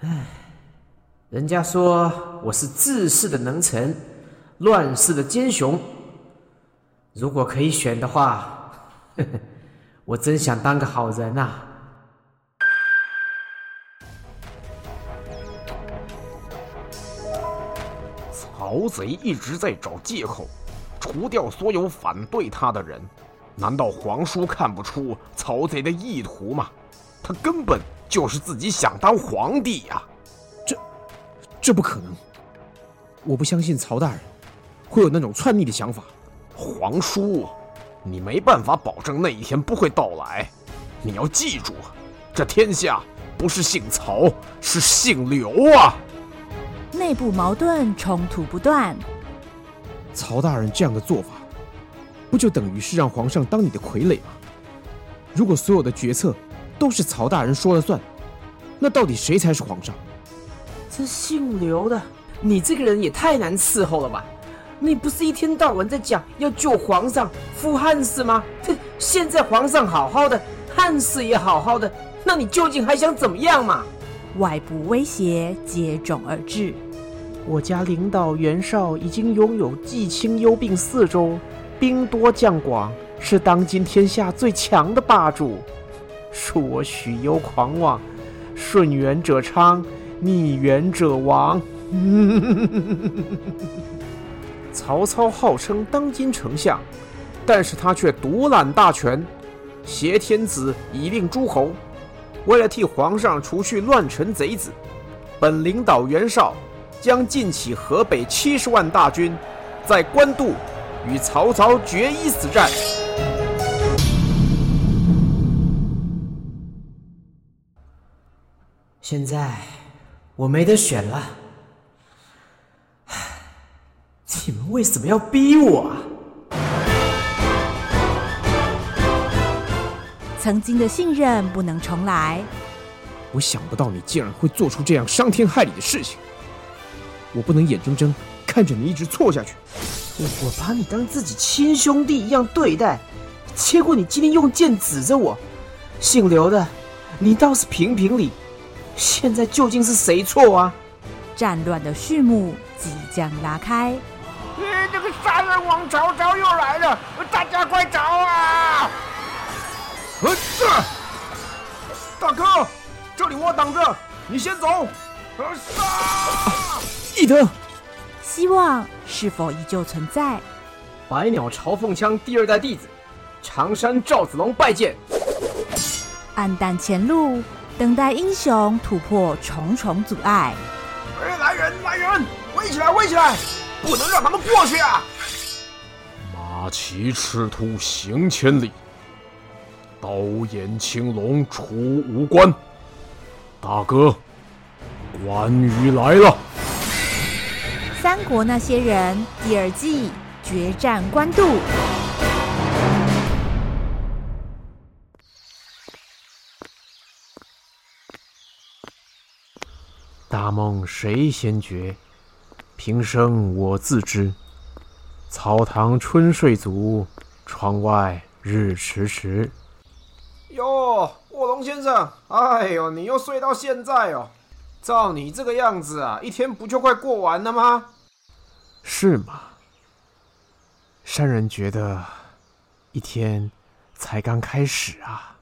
唉，人家说我是治世的能臣，乱世的奸雄。如果可以选的话，呵呵，我真想当个好人呐。曹贼一直在找借口，除掉所有反对他的人。难道皇叔看不出曹贼的意图吗？他根本就是自己想当皇帝呀！这，这不可能！我不相信曹大人会有那种篡逆的想法。皇叔，你没办法保证那一天不会到来。你要记住，这天下不是姓曹，是姓刘啊！内部矛盾冲突不断，曹大人这样的做法，不就等于是让皇上当你的傀儡吗？如果所有的决策都是曹大人说了算，那到底谁才是皇上？这姓刘的，你这个人也太难伺候了吧！你不是一天到晚在讲要救皇上、复汉室吗？现在皇上好好的，汉室也好好的，那你究竟还想怎么样嘛？外部威胁接踵而至。我家领导袁绍已经拥有冀青幽并四州，兵多将广，是当今天下最强的霸主。恕我许攸狂妄，顺缘者昌，逆缘者亡。曹操号称当今丞相，但是他却独揽大权，挟天子以令诸侯。为了替皇上除去乱臣贼子，本领导袁绍。将尽起河北七十万大军，在官渡与曹操决一死战。现在我没得选了，你们为什么要逼我啊？曾经的信任不能重来。我想不到你竟然会做出这样伤天害理的事情。我不能眼睁睁看着你一直错下去。我把你当自己亲兄弟一样对待，结果你今天用剑指着我。姓刘的，你倒是评评理，现在究竟是谁错啊？战乱的序幕即将拉开。你这个杀人王曹操又来了，大家快找啊！大哥，这里我挡着，你先走。呃，杀！翼德，希望是否依旧存在？百鸟朝凤枪第二代弟子，常山赵子龙拜见。暗淡前路，等待英雄突破重重阻碍。哎，来人，来人，围起来，围起来，不能让他们过去啊！马骑赤兔行千里，刀眼青龙出五关。大哥，关羽来了。三国那些人第二季决战官渡。大梦谁先觉？平生我自知。草堂春睡足，窗外日迟迟。哟，卧龙先生，哎呦，你又睡到现在哦？照你这个样子啊，一天不就快过完了吗？是吗？山人觉得，一天才刚开始啊。